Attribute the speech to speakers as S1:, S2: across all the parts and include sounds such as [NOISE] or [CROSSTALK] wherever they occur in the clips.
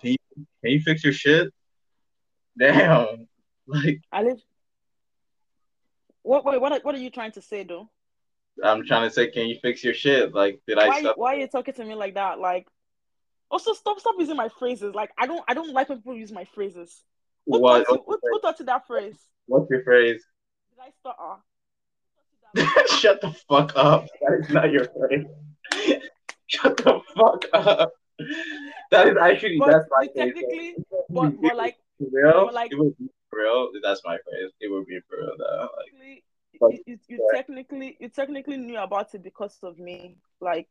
S1: Can you, can you fix your shit? Damn. [LAUGHS] Like
S2: Alice. What? Wait. What? Are, what are you trying to say, though?
S1: I'm trying to say, can you fix your shit? Like, did I stop?
S2: Why are you talking to me like that? Like, also stop. Stop using my phrases. Like, I don't. I don't like when people use my phrases. Who
S1: What?
S2: taught you? Who, who taught you that phrase?
S1: What's your phrase?
S2: Did I stutter? [LAUGHS]
S1: Shut the fuck up. That is not your phrase. [LAUGHS] Shut the fuck up. [LAUGHS] That is actually
S2: But
S1: that's my
S2: technically, but, but like, [LAUGHS]
S1: For real?
S2: like-
S1: it would be real. That's my phrase. It would be for real though. Like, But-
S2: you, you, you technically, you technically knew about it because of me. Like,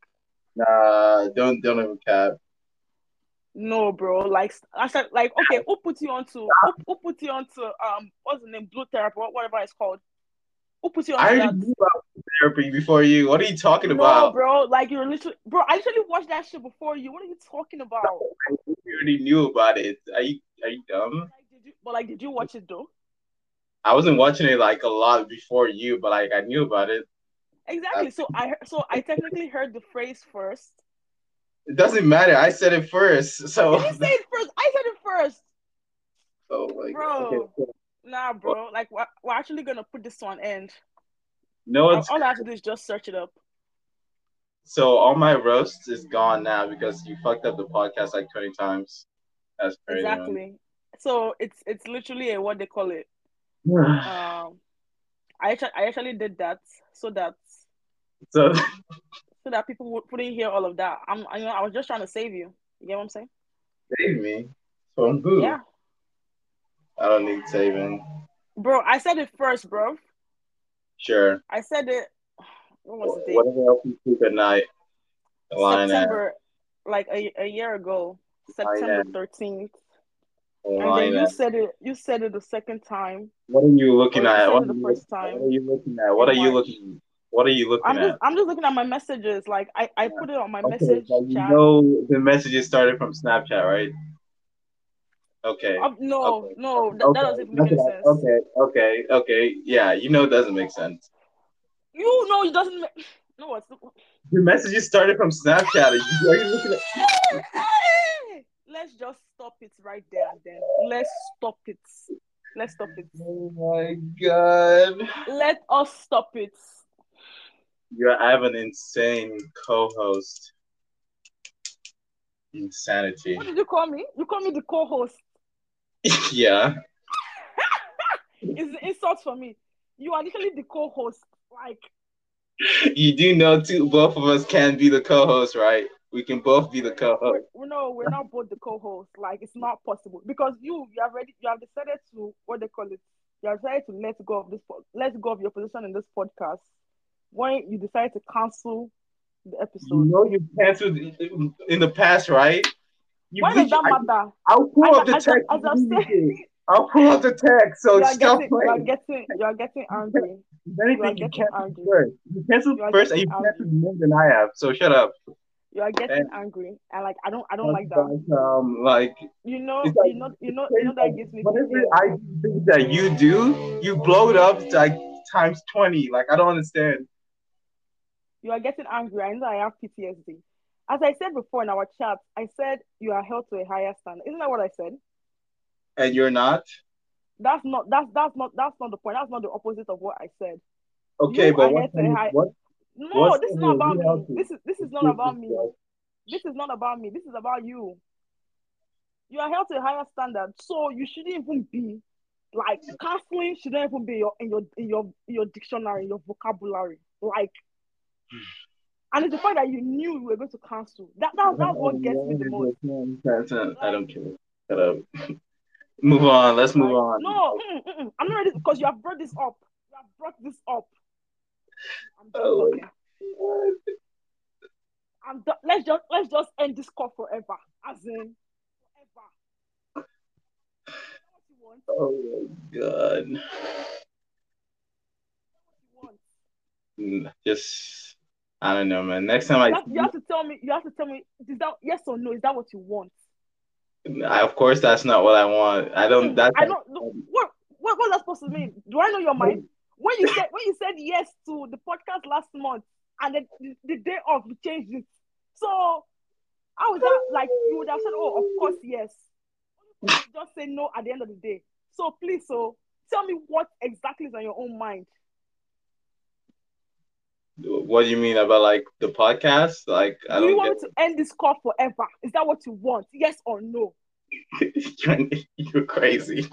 S1: nah, don't don't even cap.
S2: no, bro. Like, I said, like, okay, who put you onto? Who, who put you onto? Um, what's the name? Blue therapy, or whatever it's called. Who put you onto
S1: I already knew about therapy before you. What are you talking
S2: No,
S1: about?
S2: bro. Like you're literally, bro. I literally watched that shit before you. What are you talking about?
S1: We already knew about it. Are you are you dumb?
S2: Like, did you? But like, did you watch it though?
S1: I wasn't watching it like a lot before you, but like I knew about it.
S2: Exactly. So I, so I technically heard the phrase first.
S1: It doesn't matter. I said it first. So
S2: You say it first. I said it first.
S1: oh my
S2: Bro.
S1: god. Okay.
S2: Nah, bro. Like we're, we're actually gonna put this on end.
S1: No, it's
S2: all I have to do is just search it up.
S1: so all my roast is gone now because you fucked up the podcast like twenty times. That's crazy. man.
S2: Exactly. So it's it's literally a what they call it. [SIGHS] Um, I actually I actually did that so that
S1: so [LAUGHS]
S2: so that people would, wouldn't hear all of that. I'm I, you know I was just trying to save you. You get what I'm saying?
S1: save me from who?
S2: Yeah,
S1: I don't need saving.
S2: bro. I said it first, bro.
S1: Sure.
S2: I said it. What was the date?
S1: Whatever helps you sleep at night.
S2: September, like a, a year ago, September thirteenth. And then you said it. You said it the second time.
S1: What are you looking
S2: you
S1: at? What are
S2: the
S1: you,
S2: first
S1: what
S2: time.
S1: are you looking at? What are you looking? What are you looking at?
S2: I'm
S1: at?
S2: just I'm just looking at my messages. Like I, I put it on my
S1: Okay,
S2: message
S1: so you
S2: chat.
S1: know the messages started from Snapchat, right? Okay.
S2: Uh, no,
S1: Okay.
S2: no, that,
S1: okay.
S2: that doesn't make
S1: okay.
S2: sense.
S1: Okay. Okay. Okay. Yeah, you know it doesn't make sense.
S2: You know it doesn't make. No, what's
S1: The messages started from Snapchat. Are you, are you looking at? [LAUGHS]
S2: Let's just stop it right there and then. Let's stop it. Let's stop it.
S1: Oh my god.
S2: Let us stop it.
S1: You have an insane co-host. Insanity.
S2: What did you call me? You call me the co-host.
S1: Yeah.
S2: It's an insult for me. You are literally the co-host. Like
S1: You do know too both of us can be the co-host, right? We can both be the co-host.
S2: we're, no, we're not both the co-host. Like it's not possible because you you have already you have decided to what they call it. You have decided to let go of this let go of your position in this podcast when you decided to cancel the
S1: You
S2: episode.
S1: know you canceled in the past, right? You
S2: Why does that matter?
S1: I'll pull up the
S2: I- as
S1: text.
S2: as I said-
S1: I'll pull up the text. So
S2: you are
S1: stop
S2: getting you are getting you are getting angry.
S1: If
S2: you
S1: anything, you
S2: getting
S1: canceled
S2: angry.
S1: first. You canceled
S2: You
S1: first, and you canceled more than I have. So shut up.
S2: You are getting angry, and like I don't I don't like that.
S1: Um, like
S2: You know
S1: like-
S2: you know you know you know that gives me
S1: whatever. I think that you do, you blow it up like times twenty. Like I don't understand.
S2: you are getting angry. I know I have PTSD. As I said before in our chat, I said you are held to a higher standard. Isn't that what I said?
S1: And you're not.
S2: That's not that's that's not that's not the point. That's not the opposite of what I said.
S1: Okay,
S2: You
S1: but what,
S2: held to a high-
S1: what?
S2: No,
S1: What's
S2: this is not about me. This is this is not about me. This is not about me. This is about you. You are held to a higher standard, so you shouldn't even be like counseling shouldn't even be your in your in your in your dictionary, your vocabulary. Like, hmm. And it's the fact that you knew you were going to cancel. That that that's [LAUGHS] what gets me the most. [LAUGHS]
S1: I don't care. Shut up. [LAUGHS] move on. Let's move on.
S2: No, mm, mm, mm. I'm not ready because you have brought this up. You have brought this up. I'm done
S1: Oh.
S2: I'm done. Let's just let's just end this call forever. As in forever. What you want?
S1: Oh my god.
S2: What you want?
S1: Just I don't know, man. Next time
S2: You
S1: I,
S2: have, you have to tell me. You have to tell me. Is that yes or no? Is that what you want?
S1: I of course that's not what I want. I don't. That's
S2: I don't. know- What what what's that supposed to mean? Do I know your mind? When you [LAUGHS] said when you said yes to the podcast last month, and then the, the day of you changed it. So How is that like you would have said, Oh, of course, yes. Just say no at the end of the day. So please, so tell me what exactly is on your own mind.
S1: What do you mean about like the podcast? Like, I
S2: Do
S1: don't
S2: you want
S1: get.
S2: to end this call forever? Is that what you want? Yes or no? [LAUGHS]
S1: You're crazy.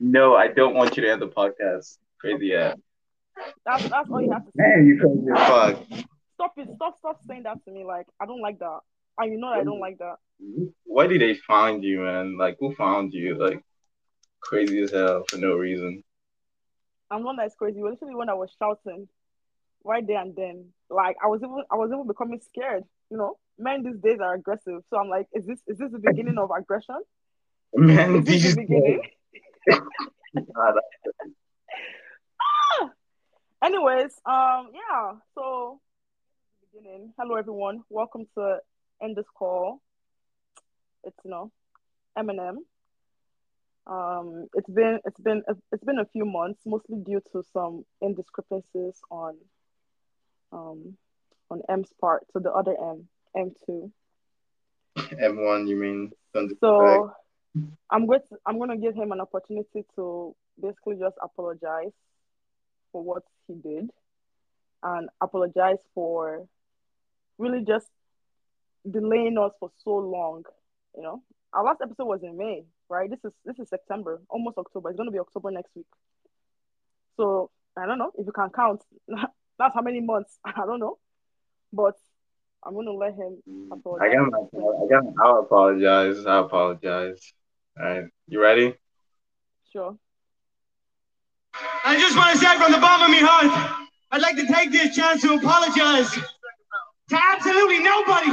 S1: No, I don't want you to end the podcast. Crazy, yeah.
S2: That's that's all you have to say.
S1: Man, you crazy fuck.
S2: Stop it. Stop stop saying that to me. Like I don't like that. And you know I don't like that.
S1: Why did they find you, man? Like, who found you? Like, crazy as hell for no reason.
S2: I'm one that's crazy. Literally when I was shouting right there and then. Like I was even I was even becoming scared, you know. Men these days are aggressive. So I'm like, is this is this the beginning of aggression? This
S1: these
S2: the beginning?
S1: God, [LAUGHS]
S2: Anyways, um, yeah. So, beginning. Hello, everyone. Welcome to end this call. It's you know, Eminem. Um, it's been it's been it's been a few months, mostly due to some indiscrepancies on, um, on M's part. So the other M, M two.
S1: M1, you mean?
S2: So I'm going to I'm going to give him an opportunity to basically just apologize for what he did and apologize for really just delaying us for so long. You know, our last episode was in May, right? This is this is September, almost October. It's going to be October next week. So I don't know if you can count. [LAUGHS] That's how many months. [LAUGHS] I don't know, but I'm going to let him apologize.
S1: I got my, I got my, I'll apologize. I apologize. All right, you ready?
S2: Sure.
S3: I just want to say from the bottom of my heart, I'd like to take this chance to apologize to absolutely nobody.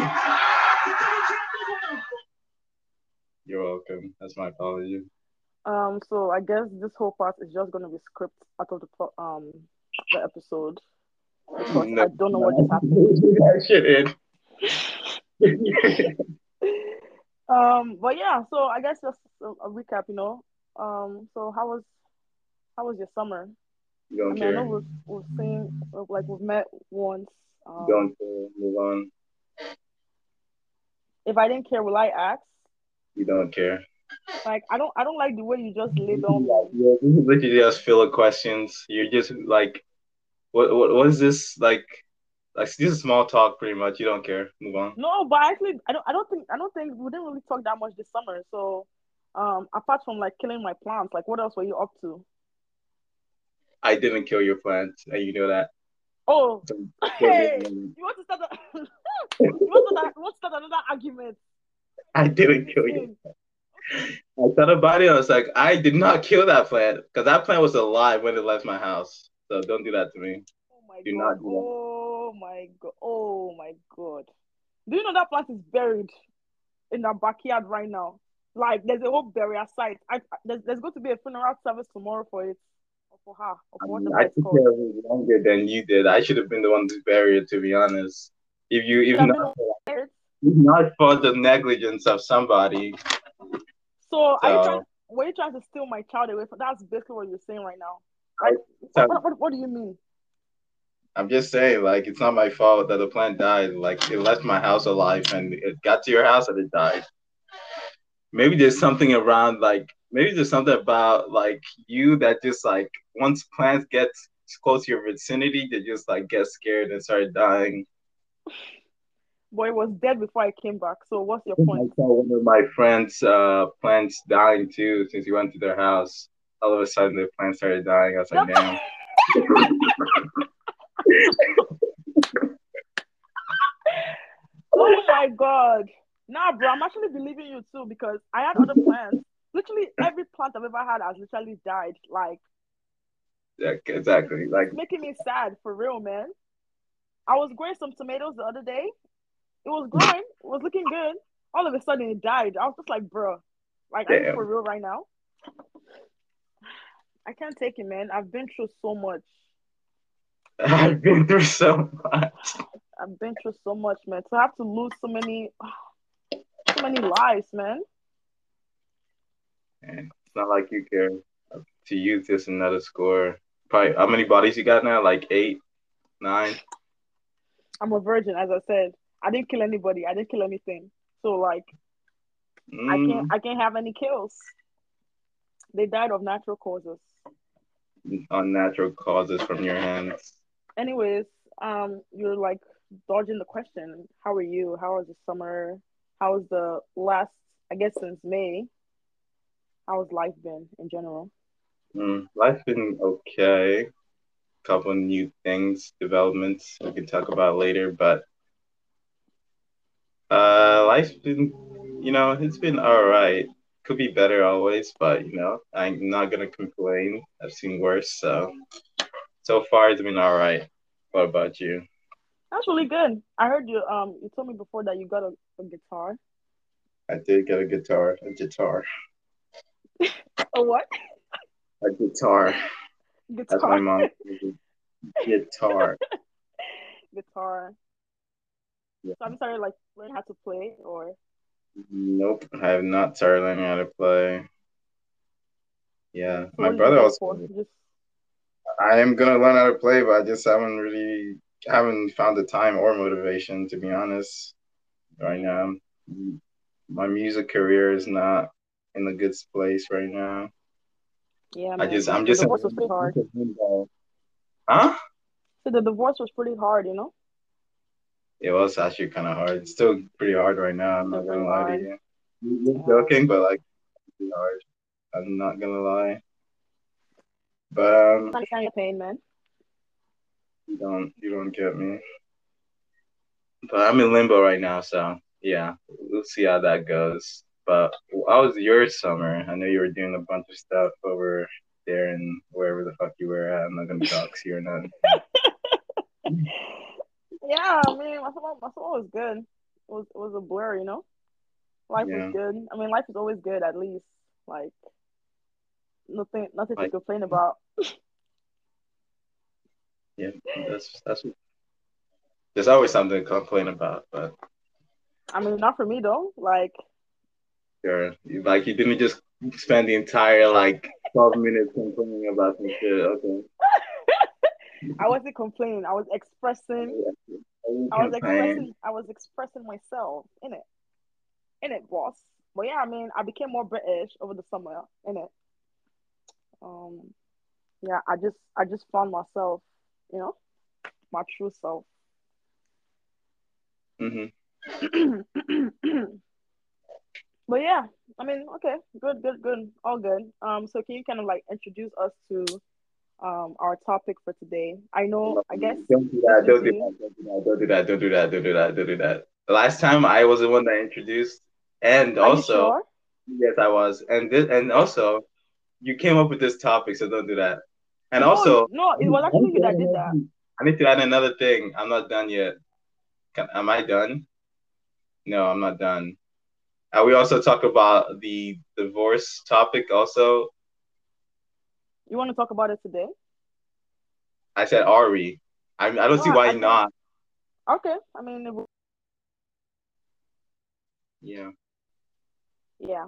S1: You're welcome. That's my apology.
S2: Um, so I guess this whole part is just gonna be script out of the um the episode because I don't know what just happened. [LAUGHS]
S1: that shit in. [LAUGHS]
S2: Um, but yeah, so I guess just a, a recap, you know. Um, so how was how was your summer?
S1: You
S2: I
S1: don't
S2: mean, I know
S1: care.
S2: we've we've seen like we've met once. Um,
S1: You don't care. Move on.
S2: if I didn't care, will I ask?
S1: You don't care.
S2: Like I don't I don't like the way you just label [LAUGHS] me.
S1: Yeah, this is literally just filler questions. You're just like, what, what, what is this like? Like this is small talk, pretty much. You don't care. Move on.
S2: No, but actually, I don't. I don't think. I don't think we didn't really talk that much this summer. So, um, apart from like killing my plants, like what else were you up to?
S1: I didn't kill your plants, and you know that.
S2: Oh, [LAUGHS] hey, you want to start? A, [LAUGHS] you want to start, you want to start another argument?
S1: I didn't kill you. I thought about it. I was like, I did not kill that plant because that plant was alive when it left my house. So don't do that to me.
S2: Oh my
S1: Do
S2: god! Oh my god! Oh my god! Do you know that plant is buried in our backyard right now? Like there's a whole burial site. I, there's, there's going to be a funeral service tomorrow for it, or for her, or for
S1: I
S2: it's
S1: took
S2: called.
S1: care of it longer than you did. I should have been the one to bury it, to be honest. If you, if not, if not for the negligence of somebody,
S2: So, are you trying? Were you trying to steal my child away? From, that's basically what you're saying right now. Like,
S1: so-
S2: what, what, what do you mean?
S1: I'm just saying, like, it's not my fault that the plant died. Like, it left my house alive and it got to your house and it died. Maybe there's something around, like, maybe there's something about, like, you that just, like, once plants get close to your vicinity, they just, like, get scared and start dying.
S2: Boy, it was dead before I came back. So, what's your point?
S1: I saw one of my friends' uh, plants dying too since he went to their house. All of a sudden, the plant started dying. I was like, damn.
S2: oh my god! Nah, bro, I'm actually believing you too because I had other plants. Literally, every plant I've ever had has literally died. Like,
S1: Yeah, exactly. Like,
S2: it's making me sad for real, man. I was growing some tomatoes the other day. It was growing, it was looking good. All of a sudden, it died. I was just like, bro, like,
S1: Damn.
S2: for real right now? I can't take it, man. I've been through so much.
S1: I've been through so much.
S2: I've been through so much, man. To have to lose so many, [SIGHS] so many lives, man.
S1: And it's not like you care. To you, just another score. Probably, how many bodies you got now? Like eight, nine?
S2: I'm a virgin, as I said. I didn't kill anybody. I didn't kill anything. So like,
S1: Mm,
S2: I can't. I can't have any kills. They died of natural causes.
S1: Unnatural causes from your hands.
S2: Anyways, um, you're like dodging the question. How are you? How was the summer? How was the last? I guess since May. How has life been in general?
S1: Mm, life's been okay. A couple new things, developments we can talk about later, but uh, life's been, you know, it's been all right. Could be better always, but you know, I'm not gonna complain. I've seen worse, so so far it's been all right. What about you?
S2: That's really good. I heard you. Um, you told me before that you got a, a guitar.
S1: I did get a guitar, a guitar,
S2: A what?
S1: a guitar. Guitar. That's
S2: Guitar.
S1: my mom. [LAUGHS] Guitar.
S2: guitar.
S1: Yeah.
S2: So I'm started like learn how to play, or
S1: Nope, I have not started learning how to play. Yeah,
S2: so
S1: my
S2: what did you
S1: brother also.
S2: Just
S1: I am gonna learn how to play, but I just haven't really haven't found the time or motivation to be honest. Right now, my music career is not in a good place right now.
S2: yeah.
S1: I just I'm
S2: the
S1: just
S2: divorce was pretty hard.
S1: huh?
S2: So the divorce was pretty hard, you know.
S1: It was actually kind of hard. It's still pretty hard right now. I'm not gonna lie to you. Joking, but like it's pretty hard. I'm not gonna lie. But um,
S2: I understand your pain, man.
S1: you don't you don't get me. But I'm in limbo right now, so yeah, we'll see how that goes. But how was your summer? I know you were doing a bunch of stuff over there and wherever the fuck you were at. I'm not gonna talk to you or nothing. [LAUGHS]
S2: Yeah, I mean, my summer, my summer was good. It was it was a blur, you know. Life
S1: Yeah.
S2: was good. I mean, life is always good, at least. Like nothing, nothing to complain about. [LAUGHS]
S1: Yeah, that's that's. There's always something to complain about, but
S2: I mean, not for me though. Like
S1: sure, you- like you didn't just spend the entire like 12 minutes complaining about some shit. Okay.
S2: I wasn't complaining. I was expressing. I was expressing. I was expressing myself in it, in it, boss. But yeah, I mean, I became more British over the summer in it. Um, yeah, I just, I just found myself, you know, my true self.
S1: hmm [CLEARS THROAT]
S2: but yeah, I mean, okay, good, good, good, all good. Um, so can you kind of like introduce us to um our topic for today? I know, I guess.
S1: Don't do that. Don't do that. Don't do that. Don't do that. Don't do that. Don't do that. Last time I was the one that introduced, and
S2: Are
S1: also
S2: sure?
S1: yes, I was, and this, and also you came up with this topic, so don't do that. And
S2: No,
S1: also,
S2: no, it was actually you that did that.
S1: I need to add another thing. I'm not done yet. Can, am I done? No, I'm not done. And we also talk about the divorce topic. Also,
S2: You want to talk about it today?
S1: I said Ari. I I don't see why
S2: I thought-
S1: not.
S2: Okay, I mean, it,
S1: Yeah.
S2: yeah.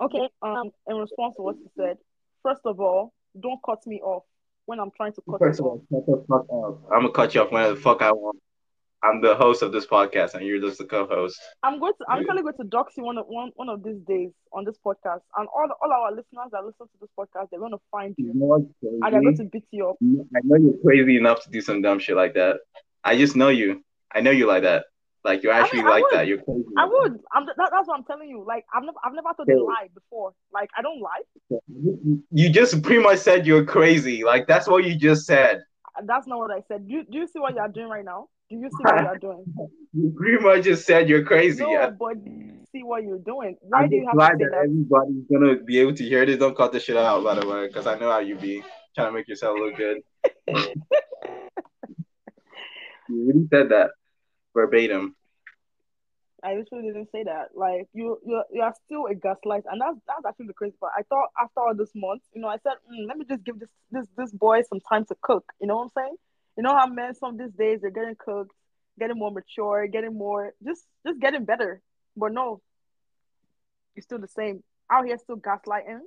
S2: Okay. Um, in response to what you said, first of all, don't cut me off when I'm trying to cut
S1: First
S2: you
S1: of
S2: off.
S1: all, shut the fuck up. I'm gonna cut you off whenever the fuck I want. I'm the host of this podcast, and you're just the co-host.
S2: I'm going to. I'm actually going to dox you one of one one of these days on this podcast, and all all our listeners that listen to this podcast, they're going to find
S1: You
S2: you and they're going to beat you up.
S1: I know you're crazy enough to do some dumb shit like that. I just know you. I know you like that. Like you're
S2: I mean,
S1: actually
S2: I
S1: like
S2: would.
S1: that. You're crazy.
S2: I would. I'm. That, that's what I'm telling you. Like I've never I've never thought
S1: Okay.
S2: lie before. Like I don't lie.
S1: You just pretty much said you're crazy. Like that's what you just said.
S2: That's not what I said. Do, do you see what you're doing right now? Do you see what you're doing? [LAUGHS]
S1: You pretty much just said you're crazy.
S2: No,
S1: I-
S2: but see what you're doing. Why
S1: I'm
S2: do you have
S1: glad
S2: to say
S1: that
S2: that?
S1: everybody's gonna be able to hear this. Don't cut this shit out, by the way, because I know how you be trying to make yourself look good. [LAUGHS] you really said that verbatim.
S2: I literally didn't say that. Like you, you, you are still a gaslight, and that's that's actually the crazy part. I thought after all this month, you know, I said, mm, let me just give this this this boy some time to cook. You know what I'm saying? You know how men some of these days they're getting cooked, getting more mature, getting more just just getting better. But no, you're still the same. Out here still gaslighting,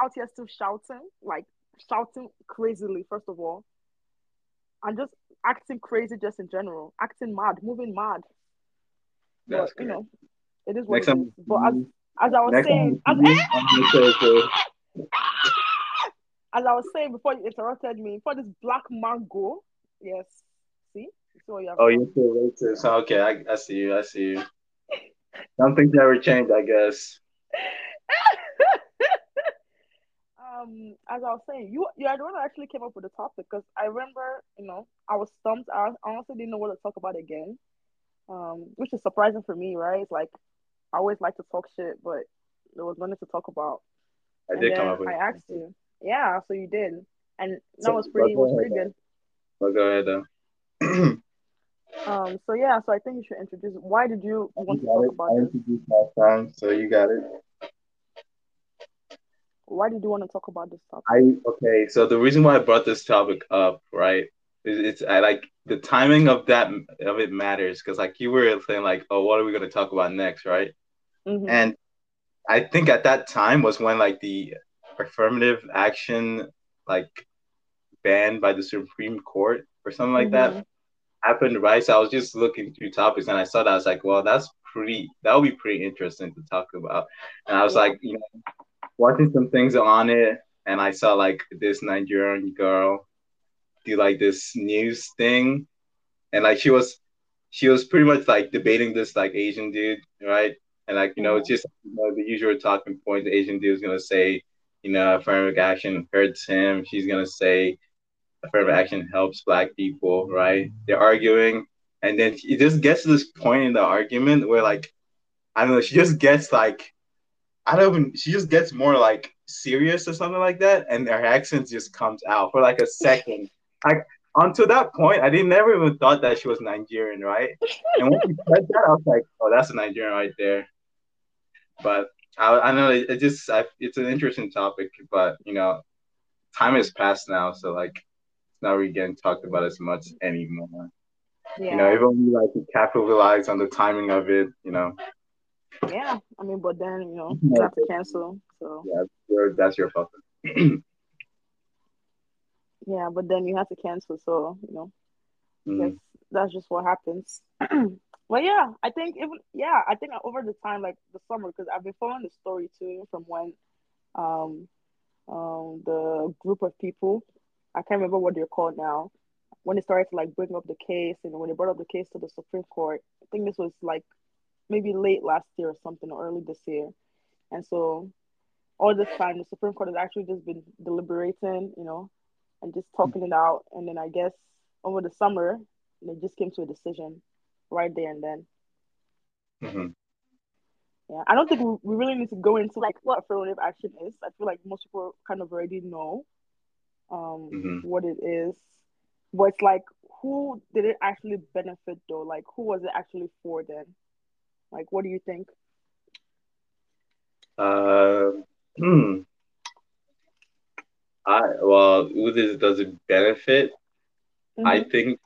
S2: out here still shouting, like shouting crazily. First of all, and just acting crazy just in general, acting mad, moving mad.
S1: That's
S2: but you know, it is what
S1: Next
S2: it
S1: time,
S2: is. But as as I was saying, as,
S1: I'm gonna say [LAUGHS] so.
S2: as I was saying before you interrupted me, for this black mango, yes, see, you see what you have
S1: oh, you're still racist. So, okay, I, I see you. I see you. Some things never change, I guess. [LAUGHS]
S2: um, as I was saying, you you are the one that actually came up with the topic because I remember, you know, I was stumped. I honestly didn't know what to talk about again. Um, which is surprising for me, right? It's like I always like to talk shit, but there was nothing to talk about.
S1: I
S2: and
S1: did come up with
S2: I asked you. Yeah, so you did. And that
S1: So,
S2: was pretty was pretty good.
S1: But go ahead though. [CLEARS THROAT]
S2: Um so yeah, so I think you should introduce why did you
S1: you
S2: want to talk
S1: it.
S2: about
S1: I introduced last time, so you got it.
S2: Why did you want to talk about this topic?
S1: I okay. So the reason why I brought this topic up, right, is it's I like the timing of that of it matters because like you were saying like, oh, what are we gonna talk about next, right?
S2: Mhm.
S1: And I think at that time was when like the affirmative action like banned by the Supreme Court or something like that
S2: Mhm.
S1: happened, right? So I was just looking through topics and I saw that I was like, well, that's pretty that would be pretty interesting to talk about. And I was
S2: Yeah.
S1: like, you know, watching some things on it and I saw like this Nigerian girl do like this news thing and like she was she was pretty much like debating this like Asian dude, right? And like, you know, it's just you know, the usual talking point the Asian dude is gonna say, you know, affirmative action hurts him. She's gonna say affirmative action helps black people, right? They're arguing, and then it just gets to this point in the argument where like I don't know, she just gets like I don't even she just gets more like serious or something like that, and her accent just comes out for like a second. Like until that point, I didn't never even thought that she was Nigerian, right? And when she said that, I was like, oh, that's a Nigerian right there. But I, I know it, it just I, it's an interesting topic, but you know, time has passed now, so like not really getting talked about as much anymore.
S2: Yeah.
S1: You know, if only like we capitalize on the timing of it, you know.
S2: yeah. I mean, but then, you know, [LAUGHS] you have to cancel. So
S1: Yeah, your, that's your fault. [CLEARS THROAT]
S2: yeah, but then you have to cancel, so you know,
S1: Mhm.
S2: that's just what happens. [CLEARS THROAT] well, yeah, I think even yeah, I think over the time like the summer because I've been following the story too from when um um the group of people I can't remember what they're called now when they started to like bring up the case and when they brought up the case to the Supreme Court. I think this was like maybe late last year or something or early this year, and so all this time the Supreme Court has actually just been deliberating, you know, and just talking it out. And then I guess over the summer they just came to a decision right there and then.
S1: Mhm.
S2: Yeah, I don't think we, we really need to go into like what affirmative action is. I feel like most people kind of already know um
S1: Mhm.
S2: what it is, but it's like who did it actually benefit though? Like who was it actually for then? Like what do you think?
S1: Uh, hmm. I well, who does does it benefit? I
S2: Mhm.
S1: think.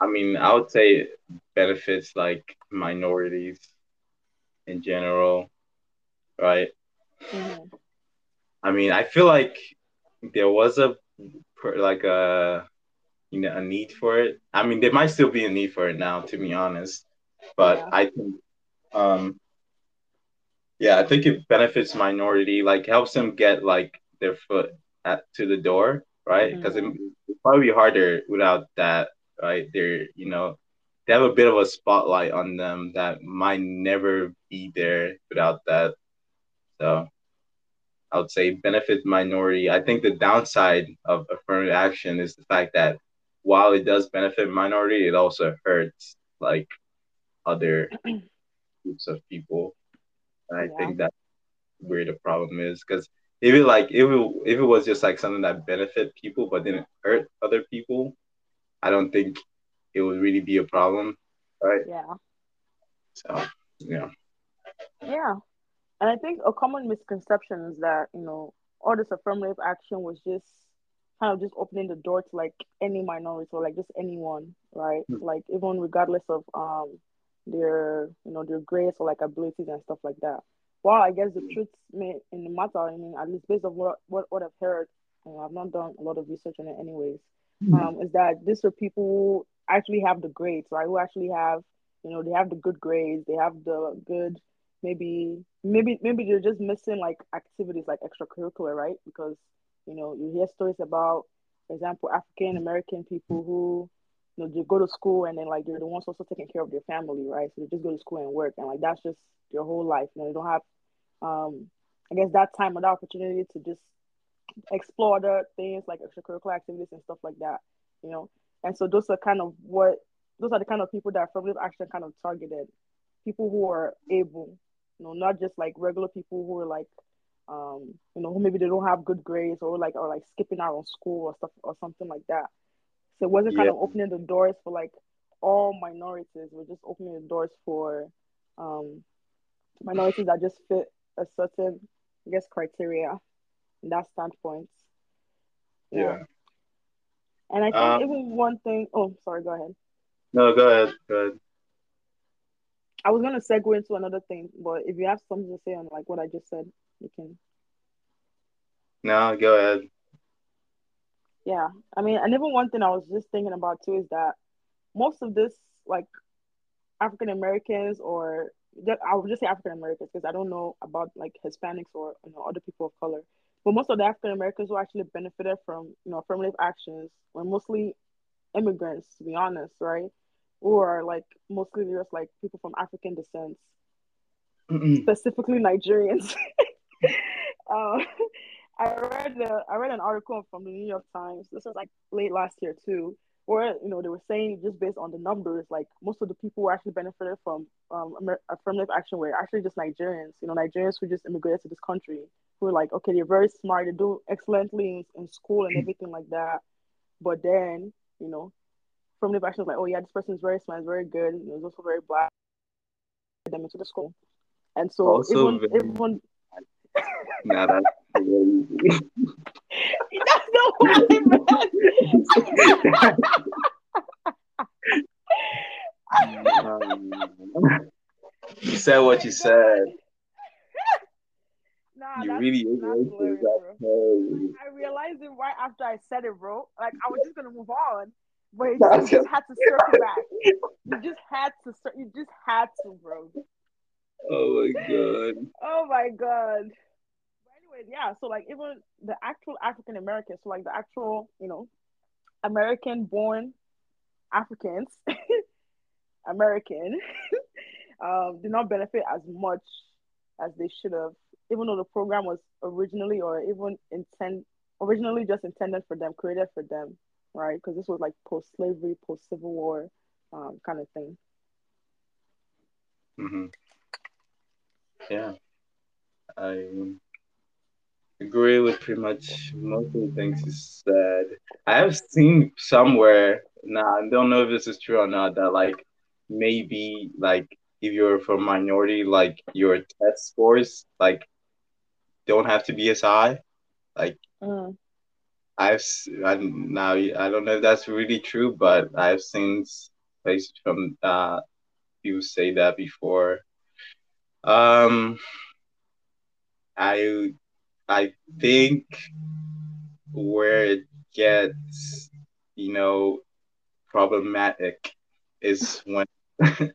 S1: I mean, I would say it benefits like minorities in general, right?
S2: Mhm.
S1: I mean, I feel like there was a like a you know a need for it. I mean, there might still be a need for it now, to be honest. But
S2: Yeah.
S1: I think, um, yeah, I think it benefits minority, like helps them get like their foot at to the door, right? Because it, it's probably harder without that, right? They're you know they have a bit of a spotlight on them that might never be there without that. So I would say benefit minority. I think the downside of affirmative action is the fact that while it does benefit minority, it also hurts like other [CLEARS THROAT] groups of people. And I
S2: Yeah.
S1: think that's where the problem is because if it like if it if it was just like something that benefit people but didn't hurt other people, I don't think it would really be a problem, right?
S2: Yeah.
S1: So yeah.
S2: Yeah. And I think a common misconception is that, you know, all this affirmative action was just kind of just opening the door to like any minority or like just anyone, right?
S1: Hmm.
S2: Like even regardless of um their, you know, their grades or like abilities and stuff like that. Well, I guess the truth may in the matter, I mean, at least based on what what, what I've heard, and I've not done a lot of research on it anyways, um, is that these are people who actually have the grades, right? Who actually have you know, they have the good grades, they have the good maybe maybe maybe they're just missing like activities like extracurricular, right? Because you know you hear stories about, for example, African American people who you know they go to school and then like they're the ones also taking care of their family, right? So they just go to school and work and like that's just their whole life. You know, they don't have um I guess that time or that opportunity to just explore other things like extracurricular activities and stuff like that, you know. And so those are kind of what those are the kind of people that affirmative action kind of targeted. People who are able, you know, not just like regular people who are like um, you know, who maybe they don't have good grades or like or like skipping out on school or stuff or something like that. So it wasn't yeah. kind of opening the doors for like all minorities. We're just opening the doors for um, minorities that just fit a certain, I guess, criteria in that standpoint.
S1: Yeah. yeah.
S2: And I think um, even one thing. Oh, sorry. Go ahead.
S1: No, go ahead. Go ahead.
S2: I was gonna segue into another thing, but if you have something to say on like what I just said, you can.
S1: No, go ahead.
S2: Yeah, I mean, and even one thing I was just thinking about too is that most of this, like African Americans or I would just say African Americans because I don't know about like Hispanics or you know other people of color. But most of the African Americans who actually benefited from you know affirmative actions were mostly immigrants, to be honest, right? Or like mostly just like people from African descent, specifically Nigerians. [LAUGHS] uh, I read the, I read an article from the New York Times. This was like late last year too, where you know they were saying just based on the numbers, like most of the people who actually benefited from um, affirmative action were actually just Nigerians. You know, Nigerians who just immigrated to this country who were like, okay, they're very smart, they do excellently in, in school and [CLEARS THROAT] everything like that, but then you know, affirmative action was like, oh yeah, this person is very smart, very good, and was also very black. Them into the school, and so also everyone, very... everyone. [LAUGHS]
S1: nah, that's [LAUGHS]
S2: That's not what I meant.
S1: you said what you said. [LAUGHS]
S2: Nah, you really hilarious, I realized it right after I said it, bro. Like I was just gonna move on, but you just, [LAUGHS] just had to circle back. You just had to. You just had to, bro.
S1: Oh my god.
S2: Oh my god anyways, yeah. So like even the actual African Americans, so like the actual, you know, American born Africans, [LAUGHS] American, [LAUGHS] um, did not benefit as much as they should have, even though the program was originally or even intend originally just intended for them, created for them, right? Because this was like post slavery, post civil war um, kind of thing.
S1: Mm-hmm. Yeah. I agree with pretty much most of the things you said. I have seen somewhere, now I don't know if this is true or not, that like maybe like if you're from minority, like your test scores like don't have to be as high. Like mm. I've I, now I don't know if that's really true, but I've seen places from uh people say that before. Um, I I think where it gets, you know, problematic is when [LAUGHS]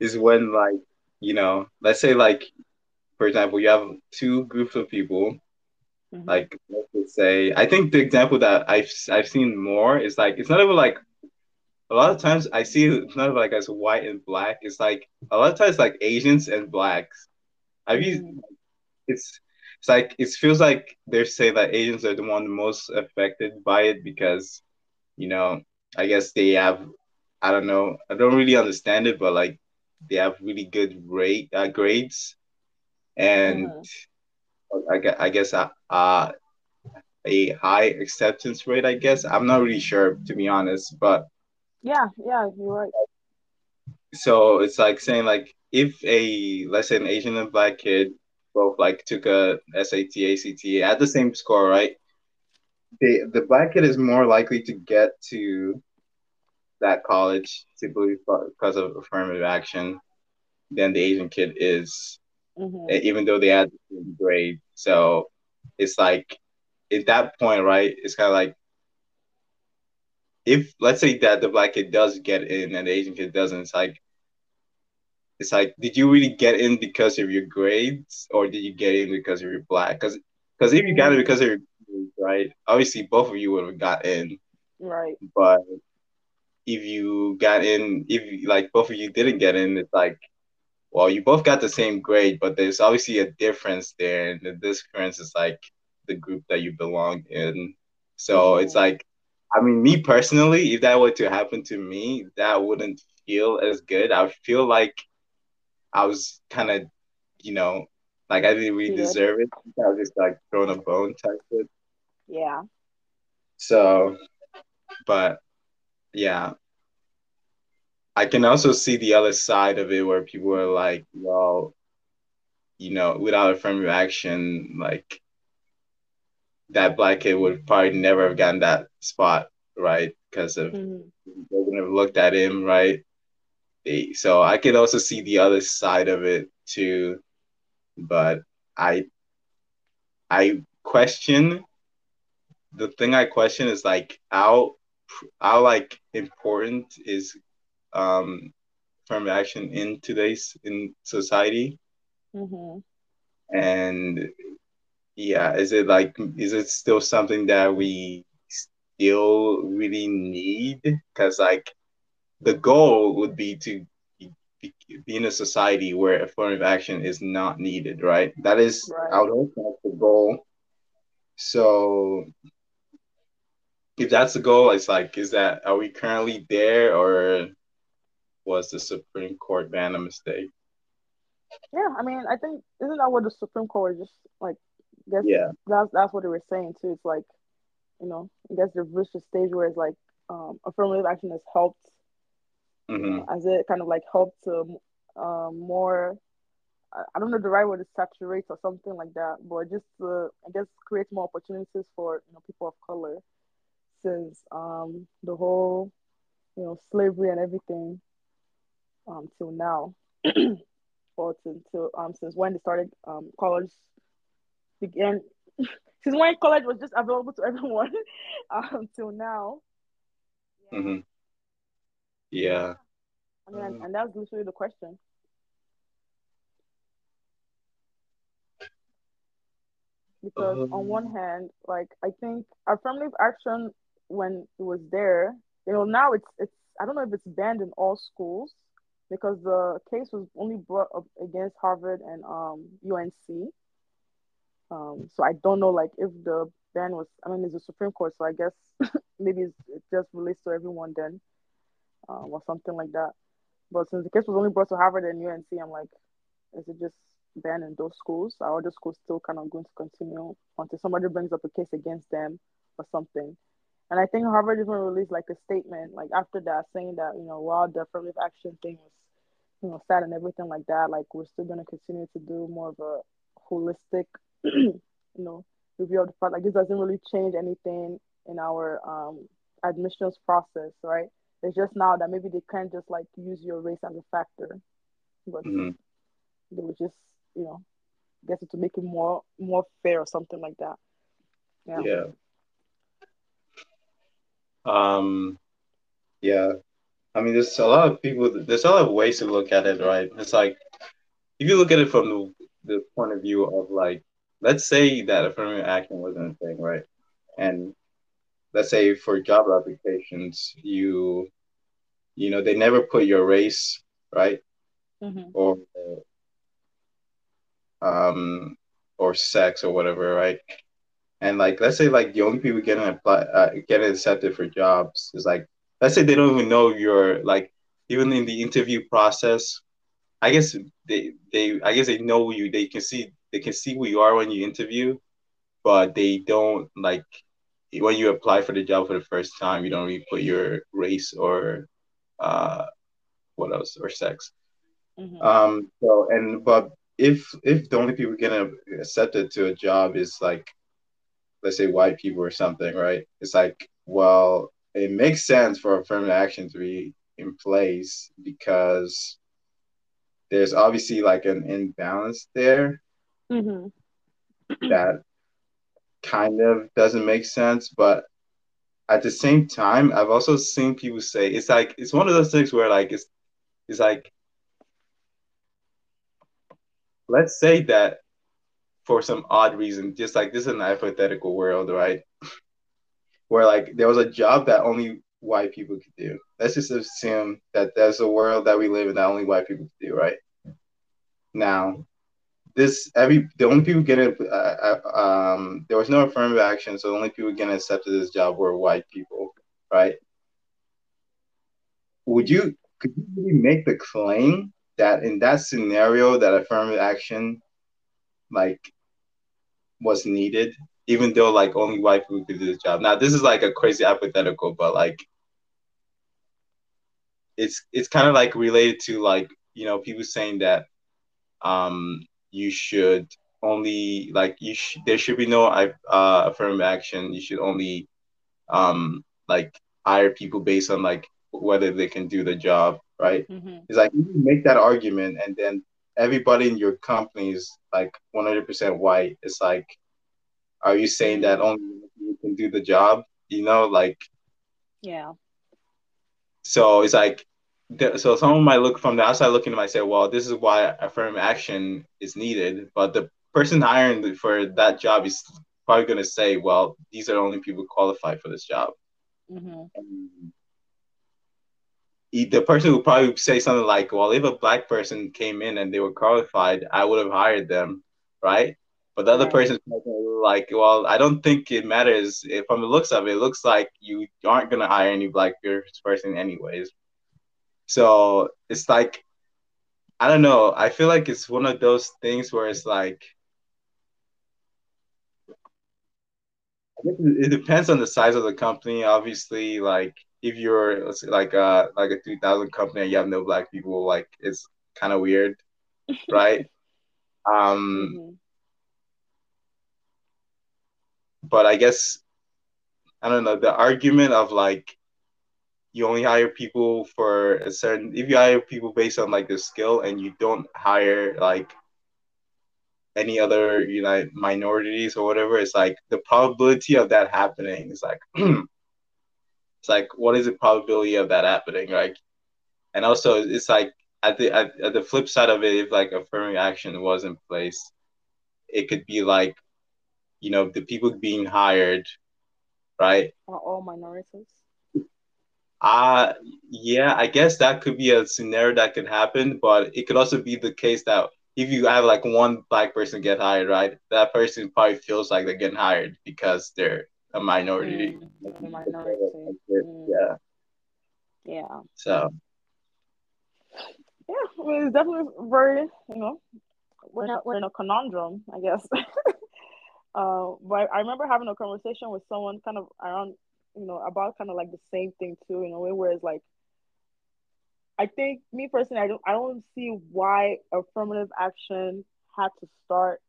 S1: is when like, you know, let's say like for example, you have two groups of people. Mm-hmm. Like let's say I think the example that I've I've seen more is like it's not even like a lot of times I see it's not like as white and black. It's like a lot of times like Asians and blacks. I mean, mm-hmm. it's it's like it feels like they're saying that Asians are the one most affected by it because, you know, I guess they have, I don't know, I don't really understand it, but like they have really good rate uh, grades, and mm-hmm. I, I guess uh, uh, a high acceptance rate. I guess I'm not really sure to be honest, but
S2: yeah, yeah, you're right.
S1: So it's like saying like if a let's say an Asian and black kid both like took a SAT, ACT, at the same score, right? They, the black kid is more likely to get to that college simply because of affirmative action than the Asian kid is, mm-hmm. even though they had the same grade. So it's like at that point, right? It's kind of like if let's say that the black kid does get in and the Asian kid doesn't, it's like it's like, did you really get in because of your grades, or did you get in because of your black? Because because if you got it because of your grades, right, obviously both of you would have got in,
S2: Right.
S1: but if you got in, if like both of you didn't get in, it's like, well, you both got the same grade, but there's obviously a difference there, and the difference is like the group that you belong in. So it's
S2: Mhm.
S1: like, I mean, me personally, if that were to happen to me, that wouldn't feel as good. I feel like I was kind of, you know, like I didn't really deserve it. I was just like throwing a bone type shit.
S2: Yeah.
S1: So, but yeah, I can also see the other side of it where people are like, well, you know, without affirmative action, like that black kid would probably never have gotten that spot, right? Because of
S2: Mhm.
S1: they wouldn't have looked at him, right? They, so I could also see the other side of it too, but I I question the thing I question is like how how like important is um affirmative action in today's in society
S2: Mhm.
S1: and yeah is it like is it still something that we still really need because like the goal would be to be, be in a society where affirmative action is not needed right that is
S2: Right.
S1: i would hope that's the goal so if that's the goal it's like is that are we currently there or was the supreme court ban a mistake
S2: Yeah, I mean, I think isn't that what the Supreme Court was just like? Guess
S1: Yeah.
S2: that's that's what they were saying too. It's like, you know, I guess they've reached a stage where it's like um, affirmative action has helped,
S1: hmm
S2: as it kind of like helped to um, more. I don't know the right word is saturate or something like that, but just to, I guess create more opportunities for you know people of color, since um, the whole you know slavery and everything um, till now. [CLEARS THROAT] or to, to um since when they started um college began [LAUGHS] since when college was just available to everyone [LAUGHS] um till now.
S1: hmm yeah
S2: I mean, and, and that's literally the question. Because on one
S1: Um,
S2: hand, like I think affirmative action when it was there, you know, now it's it's I don't know if it's banned in all schools because the case was only brought up against Harvard and um UNC. Um, so I don't know like if the ban was I mean it's the Supreme Court, so I guess [LAUGHS] maybe it's, it just relates to everyone then, um, or something like that. But since the case was only brought to Harvard and UNC, I'm like, is it just banned in those schools? Are other schools still kind of going to continue until somebody brings up a case against them or something? And I think Harvard even released like a statement like after that saying that, you know, while the affirmative action thing was, you know, sad and everything like that, like we're still gonna continue to do more of a holistic, [CLEARS THROAT] you know, review of the part. Like this doesn't really change anything in our um admissions process, right? It's just now that maybe they can't just like use your race as a factor, but
S1: mhm.
S2: they would just, you know, guess it to make it more more fair or something like that. Yeah.
S1: yeah um yeah. I mean there's a lot of people there's a lot of ways to look at it right? It's like if you look at it from the, the point of view of like let's say that affirmative action wasn't a thing right? And let's say for job applications you you know they never put your race right?
S2: Hmm
S1: or um or sex or whatever right and like let's say like the only people getting apply uh, getting accepted for jobs is like let's say they don't even know you're like even in the interview process i guess they they i guess they know you they can see they can see who you are when you interview but they don't like when you apply for the job for the first time you don't really put your race or uh what else or sex.
S2: Hmm
S1: um so and but if if the only people getting accepted to a job is like let's say white people or something, right? It's like, well, it makes sense for affirmative action to be in place because there's obviously like an imbalance there
S2: hmm
S1: that kind of doesn't make sense. But at the same time, I've also seen people say it's like it's one of those things where like it's it's like let's say that for some odd reason, just like this is an hypothetical world, right? Where like there was a job that only white people could do. Let's just assume that there's a world that we live in that only white people could do, right? Now, this every the only people getting uh, uh, um there was no affirmative action, so the only people getting accepted this job were white people, right? Would you could you really make the claim that in that scenario that affirmative action like was needed, even though like only white people could do this job. Now this is like a crazy hypothetical, but like it's it's kind of like related to like you know people saying that um you should only like you sh- there should be no uh, affirmative action. You should only um like hire people based on like whether they can do the job, right?
S2: Mm-hmm.
S1: It's like you make that argument and then everybody in your company is like 100% white. It's like, are you saying that only you can do the job? You know, like,
S2: Yeah.
S1: so it's like, so someone might look from the outside looking and might say, well, this is why affirmative action is needed. But the person hiring for that job is probably going to say, well, these are the only people qualified for this job.
S2: Mm-hmm.
S1: And the person would probably say something like, "Well, if a black person came in and they were qualified, I would have hired them, right?" But the other
S2: Right.
S1: person's like, "Well, I don't think it matters. If from the looks of it, it looks like you aren't gonna hire any black person anyways." So it's like, I don't know. I feel like it's one of those things where it's like. I guess it it depends on the size of the company. Obviously, like if you're let's say like uh like a three thousand company and you have no black people, like it's kind of weird, [LAUGHS] right? um,
S2: Mm-hmm.
S1: but I guess I don't know the argument of like you only hire people for a certain if you hire people based on like the skill and you don't hire like any other you know minorities or whatever it's like the probability of that happening is like [CLEARS THROAT] it's like what is the probability of that happening like and also it's like at the at, at the flip side of it if like affirmative action was in place it could be like you know the people being hired right
S2: Are all minorities?
S1: uh yeah i guess that could be a scenario that could happen but it could also be the case that if you have like one black person get hired right that person probably feels like they're getting hired because they're a minority
S2: Mm, a minority. Mm.
S1: yeah
S2: Yeah.
S1: so
S2: Yeah. I mean, it's definitely very, you know, we're not we're in a conundrum, I guess. [LAUGHS] uh, but I remember having a conversation with someone kind of around, you know, about kind of like the same thing too, in a way where it's like, I think me personally, I don't I don't see why affirmative action had to start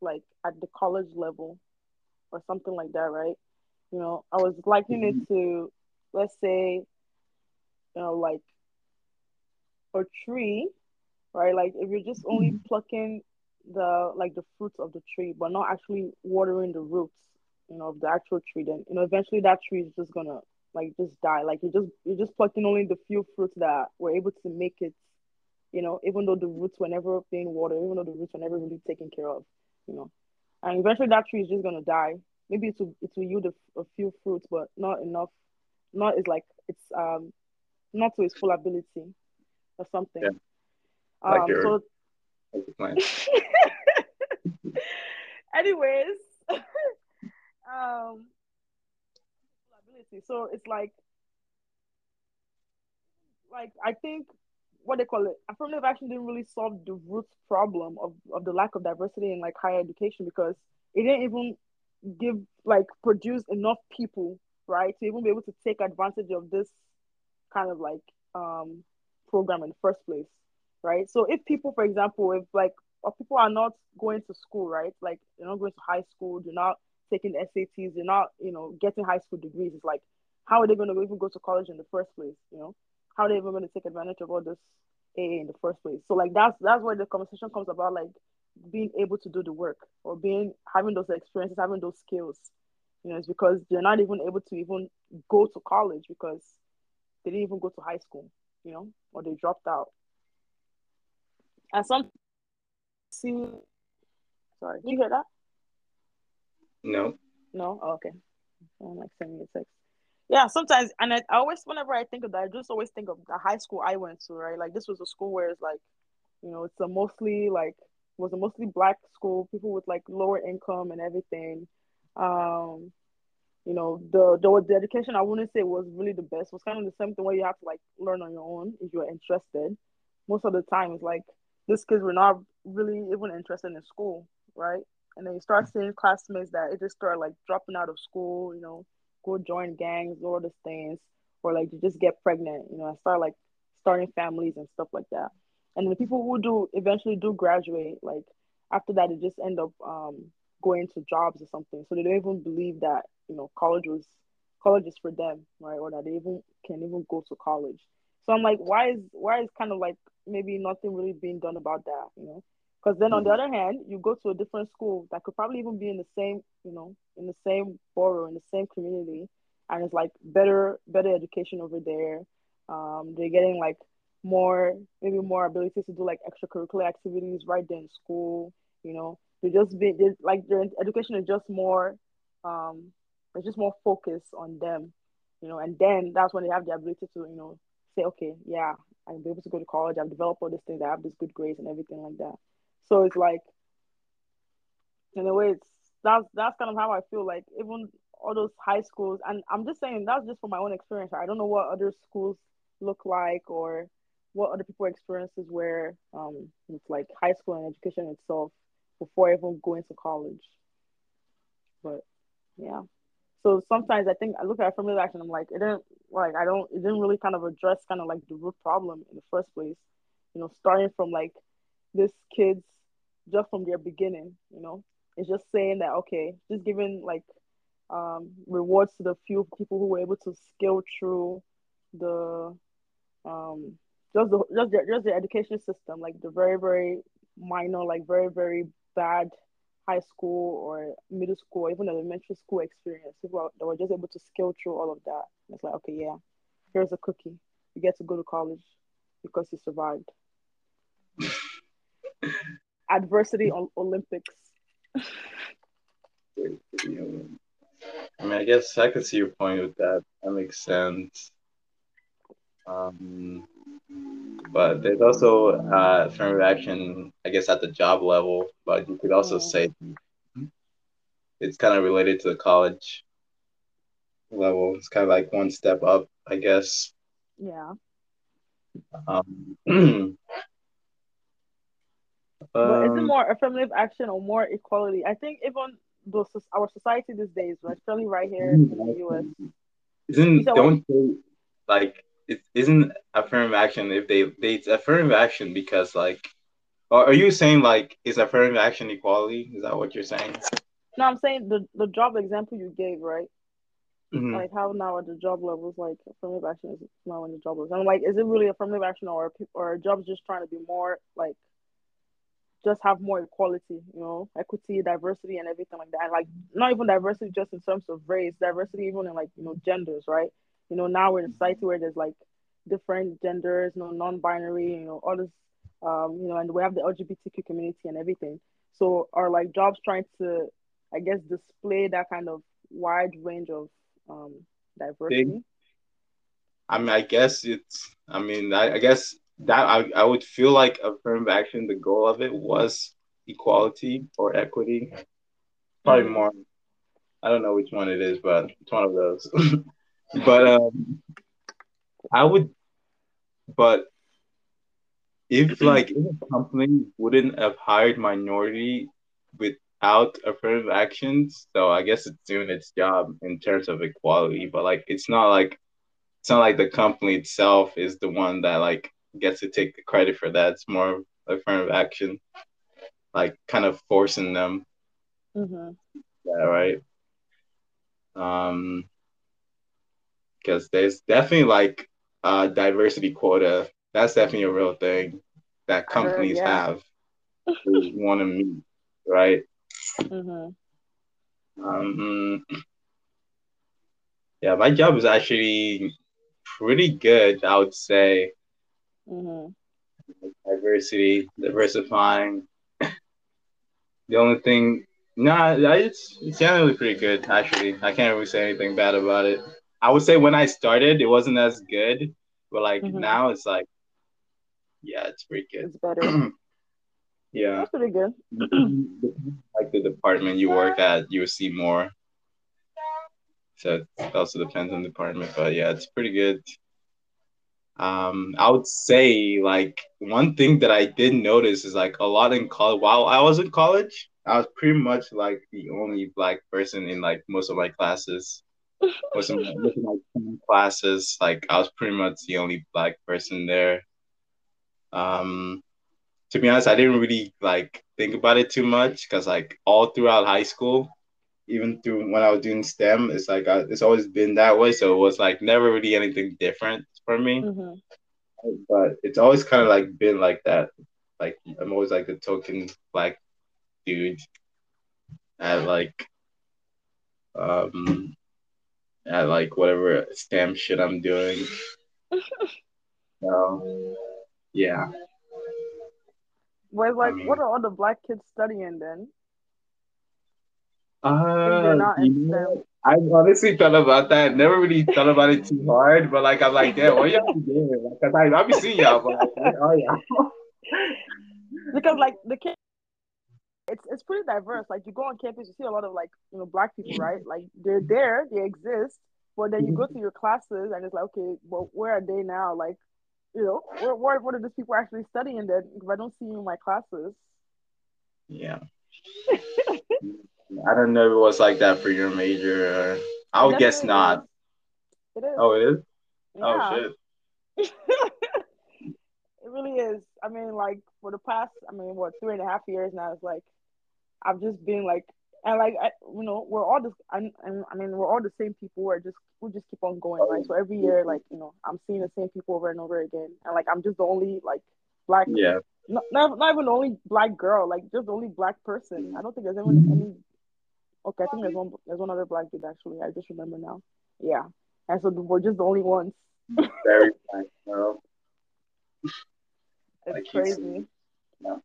S2: like at the college level or something like that, right? You know, I was likening it mm-hmm. to, let's say, you know, like a tree, right? Like if you're just only mm-hmm. plucking the like the fruits of the tree, but not actually watering the roots, you know, of the actual tree, then you know eventually that tree is just gonna like just die. Like you just you're just plucking only the few fruits that were able to make it, you know, even though the roots were never being watered, even though the roots were never really taken care of, you know. And eventually that tree is just gonna die. Maybe it will it will yield a, a few fruits, but not enough. Not is like it's um not to its full ability or something.
S1: Yeah. Like
S2: Um,
S1: your-
S2: so [LAUGHS] [LAUGHS] anyways [LAUGHS] um ability so it's like like i think what they call it affirmative action didn't really solve the root problem of, of the lack of diversity in like higher education because it didn't even give like produce enough people right to even be able to take advantage of this kind of like um program in the first place right? So if people for example if like or people are not going to school right like they're not going to high school they're not taking SATs they're not you know getting high school degrees it's like how are they going to even go to college in the first place you know how are they even going to take advantage of all this AA in the first place so like that's that's where the conversation comes about like being able to do the work or being having those experiences having those skills you know it's because they're not even able to even go to college because they didn't even go to high school you know or they dropped out and some see. Sorry, you hear that?
S1: No.
S2: No. Oh, okay. I'm like sending me a text. Yeah, sometimes, and I, I always, whenever I think of that, I just always think of the high school I went to, right? Like this was a school where it's like, you know, it's a mostly like was a mostly black school, people with like lower income and everything. Um, you know, the the, the education I wouldn't say was really the best. It was kind of the same thing where you have to like learn on your own if you're interested. Most of the time, it's like these kids were not really even interested in school, right? And then you start seeing classmates that it just start like dropping out of school, you know, go join gangs, all these things, or like you just get pregnant, you know, and start like starting families and stuff like that. And the people who do eventually do graduate, like after that, they just end up um, going to jobs or something. So they don't even believe that you know college was college is for them, right? Or that they even can even go to college. So I'm like, why is why is kind of like maybe nothing really being done about that, you know? Because then on the other hand, you go to a different school that could probably even be in the same, you know, in the same borough, in the same community, and it's like better better education over there. Um, they're getting like more maybe more abilities to do like extracurricular activities right there in school. You know, they just be they, like their education is just more um there's just more focus on them, you know, and then that's when they have the ability to, you know, say, okay, yeah, I'm able to go to college, I've developed all these things, I have this good grades and everything like that. So it's like in a way it's that's that's kind of how I feel like even all those high schools and I'm just saying that's just from my own experience. I don't know what other schools look like or what other people experiences were um with like high school and education itself before even going to college. But yeah. So sometimes I think I look at affirmative action, I'm like, it didn't like I don't it didn't really kind of address kind of like the root problem in the first place. You know, starting from like this kids just from their beginning, you know. It's just saying that okay, just giving like um rewards to the few people who were able to scale through the um just the just the just the education system, like the very, very minor, like very, very bad high school or middle school, even elementary school experience. People that were just able to scale through all of that. It's like, okay, yeah, here's a cookie. You get to go to college because you survived. Adversity on Olympics.
S1: I mean, I guess I could see your point with that. That makes sense. Um, but there's also uh, affirmative action, I guess, at the job level. But you could also say it's kind of related to the college level. It's kind of like one step up, I guess.
S2: Yeah.
S1: Um, [CLEARS THROAT]
S2: but is it
S1: um,
S2: more affirmative action or more equality? I think even those our society these days, especially right here in the US.
S1: Isn't don't they like it isn't affirmative action if they they it's affirmative action because like or are you saying like is affirmative action equality? Is that what you're saying?
S2: No, I'm saying the the job example you gave, right?
S1: Mhm.
S2: Like how now at the job levels, like affirmative action is now in the job levels. I'm like, is it really affirmative action or or are jobs just trying to be more like just have more equality, you know, equity, diversity, and everything like that. And like not even diversity just in terms of race, diversity even in like you know genders, right? You know, now we're in a society where there's like different genders, you know, non-binary, you know, all this, um, you know, and we have the LGBTQ community and everything. So are like jobs trying to, I guess, display that kind of wide range of um diversity?
S1: I mean, I guess it's. I mean, I, I guess that I, I would feel like affirmative action. The goal of it was equality or equity. Probably
S2: Mhm.
S1: more. I don't know which one it is, but it's one of those. [LAUGHS] but um, I would. But if [CLEARS THROAT] like if a company wouldn't have hired minority without affirmative actions, so I guess it's doing its job in terms of equality. But like, it's not like it's not like the company itself is the one that like gets to take the credit for that. It's more of affirmative action, like kind of forcing them.
S2: Mm-hmm.
S1: Yeah, right. Um, because there's definitely like a diversity quota. That's definitely a real thing that
S2: I heard,
S1: companies
S2: yeah.
S1: have. Want to meet, right?
S2: Mm-hmm.
S1: Um, yeah, my job is actually pretty good, I would say.
S2: Mm-hmm.
S1: Diversity, diversifying. the only thing, nah, it's it's generally pretty good actually. I can't really say anything bad about it. I would say when I started, it wasn't as good, but like
S2: Mhm.
S1: now it's like, yeah, it's pretty good.
S2: It's better. [CLEARS THROAT]
S1: yeah,
S2: That's pretty good. [CLEARS THROAT]
S1: like the department you work at, you will see more. So it also depends on the department, but yeah, it's pretty good. Um, I would say like one thing that I did notice is like a lot in college. While I was in college, I was pretty much like the only black person in like most of my classes. [LAUGHS] Most of my, most of my classes, like I was pretty much the only black person there. Um, to be honest, I didn't really like think about it too much because like all throughout high school, even through when I was doing STEM, it's like I, it's always been that way. So it was like never really anything different for me.
S2: hmm
S1: But it's always kind of like been like that. Like I'm always like the token black dude at like um at like whatever STEM shit I'm doing. [LAUGHS] So yeah.
S2: Whereas, like,
S1: mean-
S2: what are all the black kids studying then?
S1: Uh,
S2: they're not
S1: you
S2: in
S1: know, I honestly thought about that. Never really thought about it too hard, but like I'm like, damn, what y'all be doing? Like, 'cause I, I be seeing y'all, but like, where are y'all?
S2: Because like the kid, it's it's pretty diverse. Like you go on campus, you see a lot of like you know black people, right? Like they're there, they exist, but then you go to your classes and it's like, okay, well, where are they now? Like, you know, where where what are these people actually studying then? If I don't see you in my classes.
S1: Yeah. [LAUGHS] I don't know if it was like that for your major. Or... I would guess not.
S2: It is.
S1: Oh, it is.
S2: Oh, yeah.
S1: Oh shit. [LAUGHS]
S2: it really is. I mean, like for the past, I mean, what three and a half years now? It's like I've just been like, and like I, you know, we're all just, I, I mean, we're all the same people. We're just, we just keep on going, right? So every year, like you know, I'm seeing the same people over and over again, and like I'm just the only like black,
S1: Yeah.
S2: not, not, not even the only black girl, like just the only black person. I don't think there's anyone, any. Okay, I think there's one, there's one other black dude actually. I just remember now. Yeah, and so we're just the only ones. [LAUGHS]
S1: Very nice, bro. [LAUGHS]
S2: It's
S1: Like,
S2: crazy.
S1: yeah.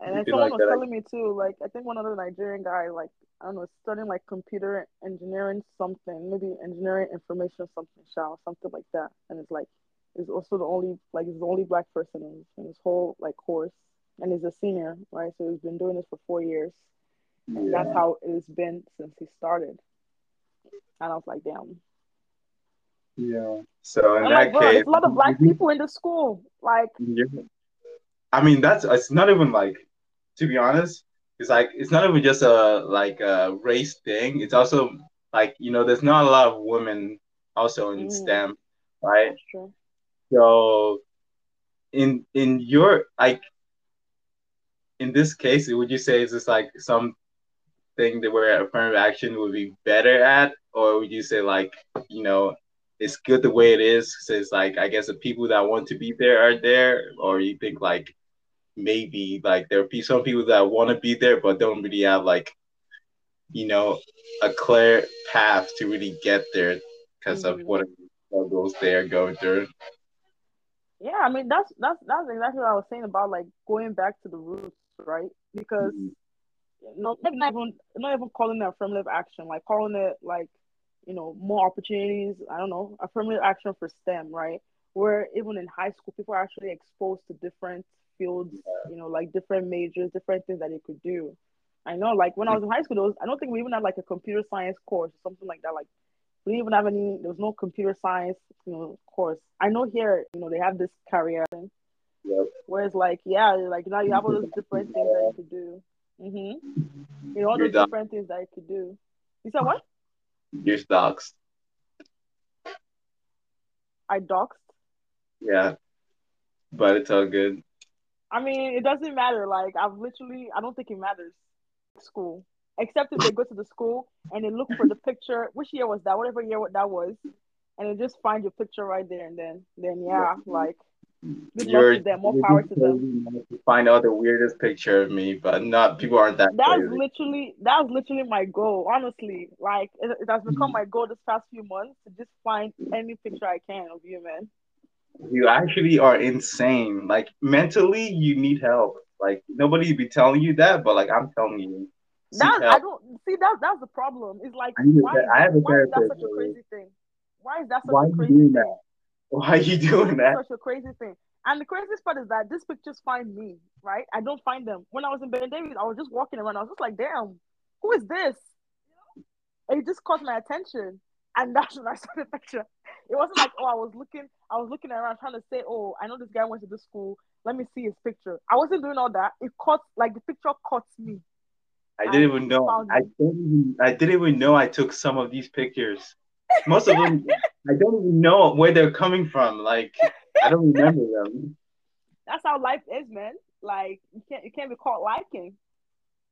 S2: And then someone
S1: like
S2: was
S1: that,
S2: telling me too, like I think one other Nigerian guy, like I don't know, studying like computer engineering something, maybe engineering information something, shall something like that. And it's like is also the only like he's the only black person in, in his whole like course, and he's a senior, right? So he's been doing this for four years, and that's how it's been since he started. And I was like, damn.
S1: Yeah. So in
S2: I'm
S1: that
S2: like, bro,
S1: case,
S2: there's a lot of black people in the school. Like,
S1: Yeah. I mean, that's it's not even like, to be honest, it's like it's not even just a like a race thing. It's also like you know, there's not a lot of women also in
S2: Mm.
S1: STEM, right? So, in in your like, in this case, would you say is this like something that where affirmative action would be better at, or would you say like you know? It's good the way it is. It's like I guess the people that want to be there are there, or you think like maybe like there be some people that want to be there but don't really have like you know a clear path to really get there because of
S2: Mhm.
S1: what struggles they're going through.
S2: Yeah, I mean that's that's that's exactly what I was saying about like going back to the roots, right? Because no, not even not even calling it affirmative action, like calling it like you know more opportunities. I don't know affirmative action for STEM, right? Where even in high school, people are actually exposed to different fields, you know, like different majors, different things that they could do. I know, like when I was in high school, there was, I don't think we even had like a computer science course or something like that. Like we didn't even have any. There was no computer science, you know, course. I know here, you know, they have this career thing.
S1: Yep.
S2: Whereas, like, yeah, like now you have all those different things that you could do. Mm-hmm. You know, all
S1: You're done.
S2: different things that you could do. You said what?
S1: Your stocks,
S2: I doxed.
S1: yeah, but it's all good.
S2: I mean, it doesn't matter. Like, I've literally, I don't think it matters. School, except if they go to the school and they look for the picture. Which year was that? Whatever year what that was, and they just find your picture right there and then, then yeah, like, good
S1: You're
S2: luck to them. More power to them.
S1: Find out the weirdest picture of me, but not people aren't that
S2: That's
S1: crazy.
S2: literally that's literally my goal. Honestly, like it, it has become hmm. my goal this past few months to just find any picture I can of you, man.
S1: You actually are insane. Like mentally, you need help. Like nobody be telling you that, but like I'm telling you.
S2: That I don't see that that's the problem. It's like I, why, I have a why is that such a crazy thing? Why is that such
S1: why
S2: a crazy thing?
S1: That? Why are you doing that?
S2: Such a crazy thing. And the craziest part is that these pictures find me, right? I don't find them. When I was in Ben Davis, I was just walking around. I was just like, damn, who is this? And it just caught my attention. And [LAUGHS] that's when I saw the picture. It wasn't like, oh, I was looking, I was looking around trying to say, oh, I know this guy went to this school. Let me see his picture. I wasn't doing all that. It caught like the picture caught me.
S1: I didn't even know. I didn't I didn't even know I took some of these pictures. Most of them, I don't even know where they're coming from. Like I don't remember them.
S2: That's how life is, man. Like you can't you can't be caught liking.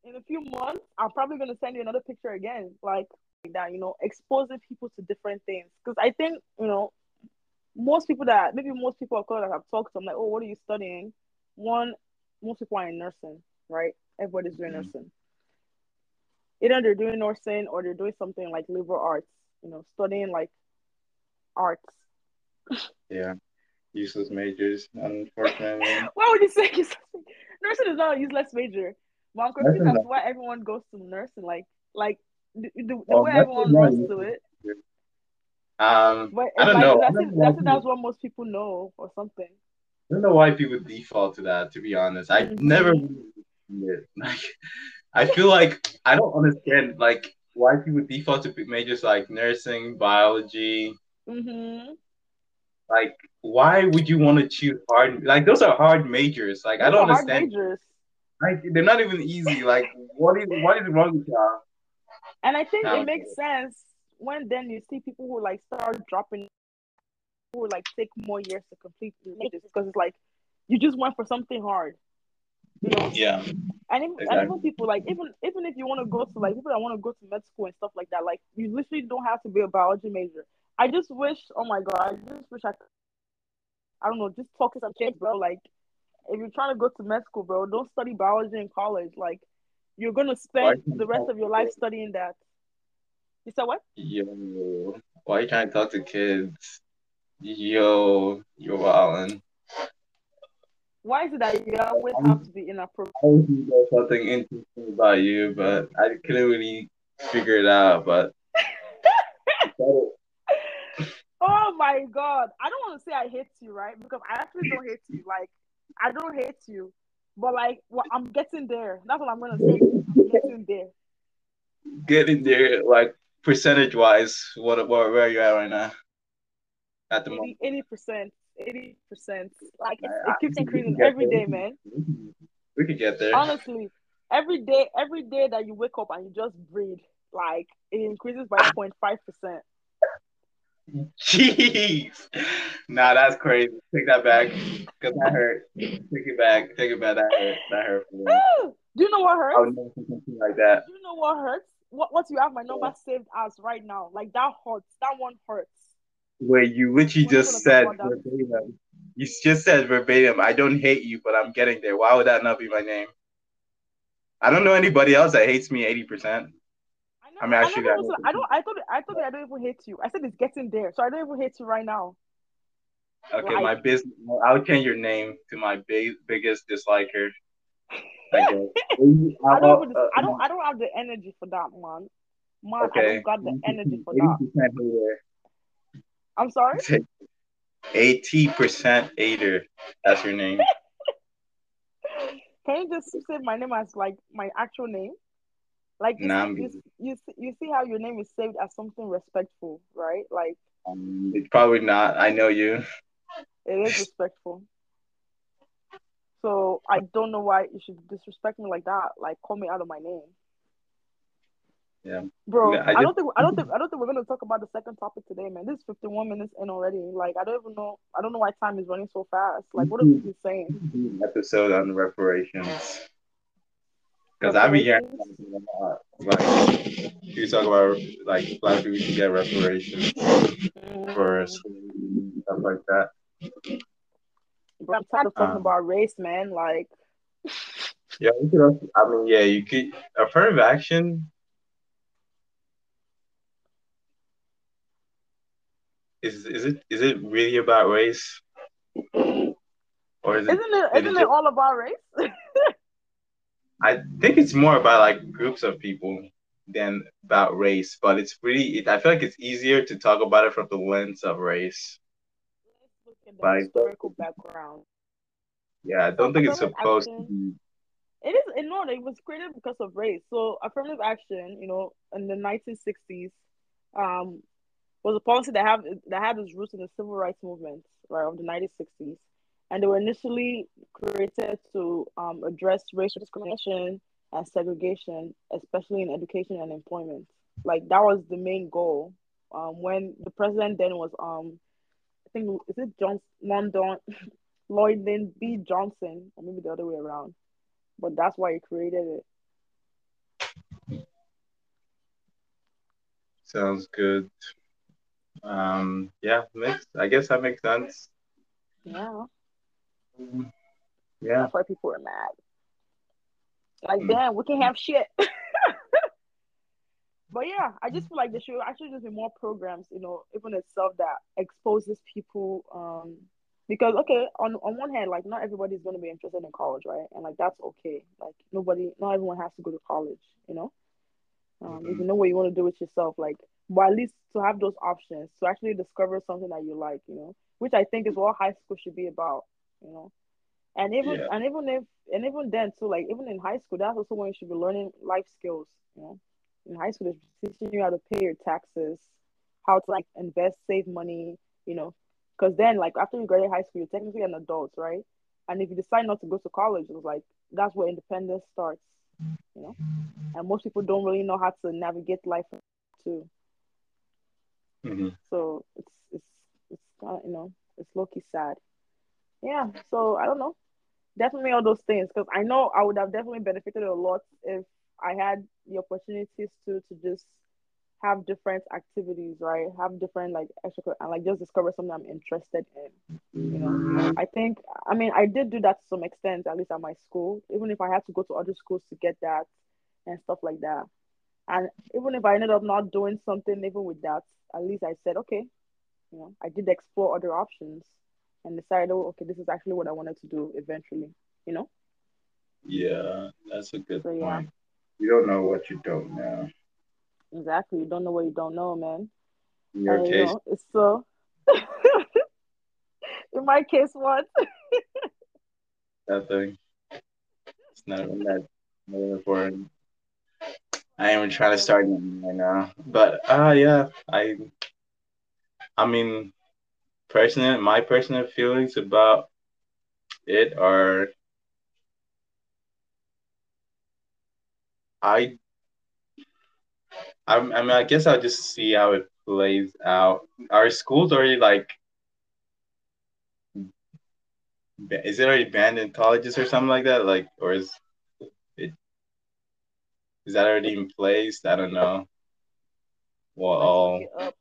S2: In a few months, I'm probably gonna send you another picture again, like that. You know, exposing people to different things. Because I think you know, most people that maybe most people of color that I've talked to, I'm like, oh, what are you studying? One, most people are in nursing, right? Everybody's doing mm-hmm. nursing. Either they're doing nursing or they're doing something like liberal arts, you know, studying like arts. [LAUGHS]
S1: Yeah useless majors, unfortunately. [LAUGHS]
S2: why would you say useless? Nursing is not a useless major. But I'm as why everyone goes to nursing. Like, like the, the, the well, way everyone runs to it.
S1: Um, but I don't like, know.
S2: That's, it, that's, that's what most people know, or something.
S1: I don't know why people default to that. To be honest, I mm-hmm. never [LAUGHS] like. I feel like I don't understand like why people default to majors like nursing, biology,
S2: mm-hmm.
S1: Like why would you want to choose hard like those are hard majors. Like those i don't understand. majors. like they're not even easy. Like what is what is wrong with y'all?
S2: And i think it makes sense when then you see people who like start dropping who like take more years to complete the majors because it's like you just went for something hard. You know?
S1: Yeah
S2: and even, exactly. and even people like even even if you want to go to like people that want to go to med school and stuff like that like you literally don't have to be a biology major I just wish, oh my god, I just wish I could, I don't know, just talk to some kids, bro. Like, if you're trying to go to med school, bro, don't study biology in college. Like, you're gonna spend the rest of your life studying that. You said what?
S1: Yo, why you trying to talk to kids? Yo, you're wildin'.
S2: Why is it that you always have to be inappropriate? I
S1: was something interesting about you, but I couldn't really figure it out. But [LAUGHS]
S2: Oh my god. I don't want to say I hate you, right? Because I actually don't hate you. Like, I don't hate you. But like well, I'm getting there. That's what I'm gonna say. I'm getting there.
S1: Getting there, like percentage wise, what what where are you at right now? At the 80, moment.
S2: Eighty percent. Eighty percent. Like it, it keeps increasing every day, man. Mm-hmm.
S1: We could get there.
S2: Honestly, every day, every day that you wake up and you just breathe, like it increases by 0.5 percent.
S1: Jeez. Nah, that's crazy. Take that back. Because that hurt. Take it back. Take it back. That hurt. That hurt. [GASPS]
S2: Do you know what hurts?
S1: I would never something like that.
S2: Do you know what hurts? What what you have my number yeah. saved as right now? Like that hurts. That one hurts.
S1: Where you literally just said verbatim. You just said verbatim, I don't hate you, but I'm getting there. Why would that not be my name? I don't know anybody else that hates me 80%. I mean, actually,
S2: I, also, I don't. I thought. I thought I don't even hate you. I said it's getting there, so I don't even hate you right now.
S1: Okay, like, my business. I'll change your name to my big, biggest disliker. [LAUGHS]
S2: I, I don't. I don't. I don't have the energy for that, man. Man, okay. I don't got the energy for that. I'm sorry.
S1: Eighty percent Ader. That's your name. [LAUGHS]
S2: Can you just say my name as like my actual name? Like you, nah, see, you, you, you see how your name is saved as something respectful, right? Like
S1: um, it's probably not. I know you.
S2: It is respectful. So I don't know why you should disrespect me like that. Like call me out of my name.
S1: Yeah.
S2: Bro, yeah, I, I, don't think I don't think I don't think we're gonna talk about the second topic today, man. This is 51 minutes in already. Like I don't even know I don't know why time is running so fast. Like what are we saying?
S1: Episode on reparations. [SIGHS] Because I've been hearing like you talk about like black people should get reparations for stuff like that.
S2: I'm tired of talking um, about race, man. Like,
S1: yeah, you could. Also, I mean, yeah, you could affirmative action. Is is it is it really about race?
S2: Or is it, isn't it isn't it, it all about race? [LAUGHS]
S1: I think it's more about like groups of people than about race, but it's really. It, I feel like it's easier to talk about it from the lens of race.
S2: Let's look at the
S1: Right.
S2: historical background.
S1: Yeah, I don't think it's supposed to be.
S2: It is it, no, it was created because of race. So affirmative action, you know, in the 1960s, um, was a policy that have that had its roots in the civil rights movement, right, of the 1960s, and they were initially created to um, address racial discrimination and segregation, especially in education and employment. Like that was the main goal. Um, when the president then was um, I think is it John London [LAUGHS] Lloyd Lynn B. Johnson, or maybe the other way around but that's why he created it.
S1: Sounds good. Um, yeah, makes. I guess that makes sense.
S2: Yeah,
S1: Yeah.
S2: that's why people are mad. Like,
S1: Mm.
S2: damn, we can have shit. [LAUGHS] but yeah, I just feel like there should actually just be more programs, you know, even itself that exposes people. Um, because okay, on on one hand, like not everybody's going to be interested in college, right? And like that's okay. Like nobody, not everyone has to go to college, you know. Um, if you know what you want to do with yourself, like, but at least to have those options to actually discover something that you like, you know, which I think is what high school should be about, you know. And even
S1: Yeah.
S2: and even if and even then too, like even in high school, that's also when you should be learning life skills, you know. In high school, they're teaching you how to pay your taxes, how to like invest, save money, you know. Because then, like after you graduate high school, you're technically an adult, right? And if you decide not to go to college, it's like that's where independence starts, you know. And most people don't really know how to navigate life too.
S1: Mhm.
S2: So it's it's it's kind of you know it's lucky sad. Yeah. So I don't know. Definitely all those things because I know I would have definitely benefited a lot if I had the opportunities to to just have different activities, right? Have different like extra and like just discover something I'm interested in. You know, I think I mean I did do that to some extent, at least at my school. Even if I had to go to other schools to get that and stuff like that. And even if I ended up not doing something even with that, at least I said, okay, you know, I did explore other options and decided, oh, okay, this is actually what I wanted to do eventually, you know?
S1: Yeah, that's a good
S2: So, yeah.
S1: point. You don't know what you don't know.
S2: Exactly. You don't know what you don't know, man.
S1: In your
S2: And, you
S1: case,
S2: know, it's so. [LAUGHS] In my case, what?
S1: Nothing. It's not even that not important. I even trying to start right now. But uh yeah, I I mean personal my personal feelings about it are I I, I mean I guess I'll just see how it plays out. Are schools already like is it already banned in colleges or something like that? Like or is is that already in place? I don't know. Well
S2: Let's
S1: all
S2: look it up.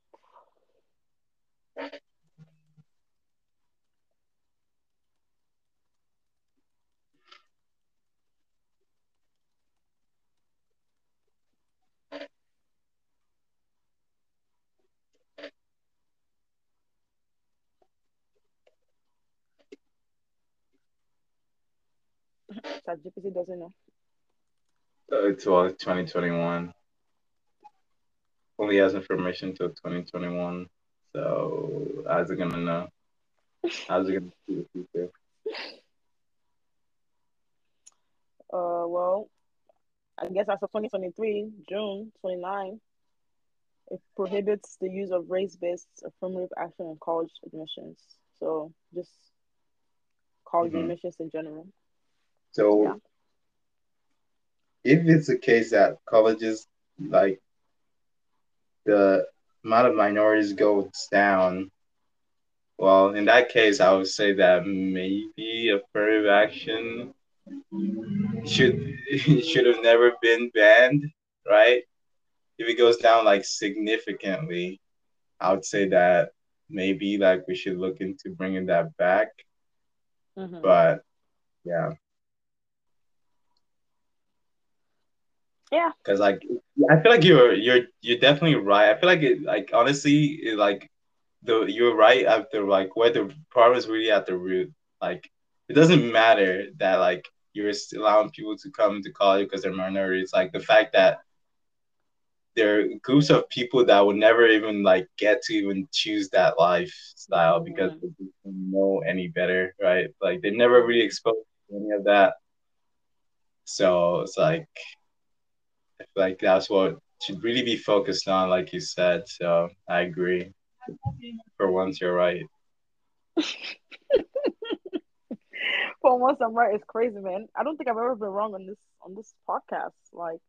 S2: [LAUGHS] ChatGPT doesn't know.
S1: Uh, it's well, 2021. Only has information till 2021. So how's it gonna know? How's it gonna see the future?
S2: Uh, well, I guess as of 2023, June 29, it prohibits the use of race-based affirmative action in college admissions. So just college
S1: Mhm.
S2: admissions in general.
S1: So
S2: Yeah.
S1: If it's a case that colleges like the amount of minorities goes down, well, in that case, I would say that maybe affirmative action should [LAUGHS] should have never been banned, right? If it goes down like significantly, I would say that maybe like we should look into bringing that back.
S2: Mhm.
S1: But yeah,
S2: Yeah.
S1: because like I feel like you're you're you're definitely right. I feel like it like honestly it, like the you're right the like where the problem is really at the root. Like it doesn't matter that like you're allowing people to come to college because they're minorities. Like the fact that there are groups of people that would never even like get to even choose that lifestyle because mm-hmm. they don't know any better, right? Like they never really exposed to any of that. So it's like like that's what should really be focused on, like you said. So I agree. For once, you're right. [LAUGHS]
S2: For once, I'm right. It's crazy, man. I don't think I've ever been wrong on this on this podcast. Like.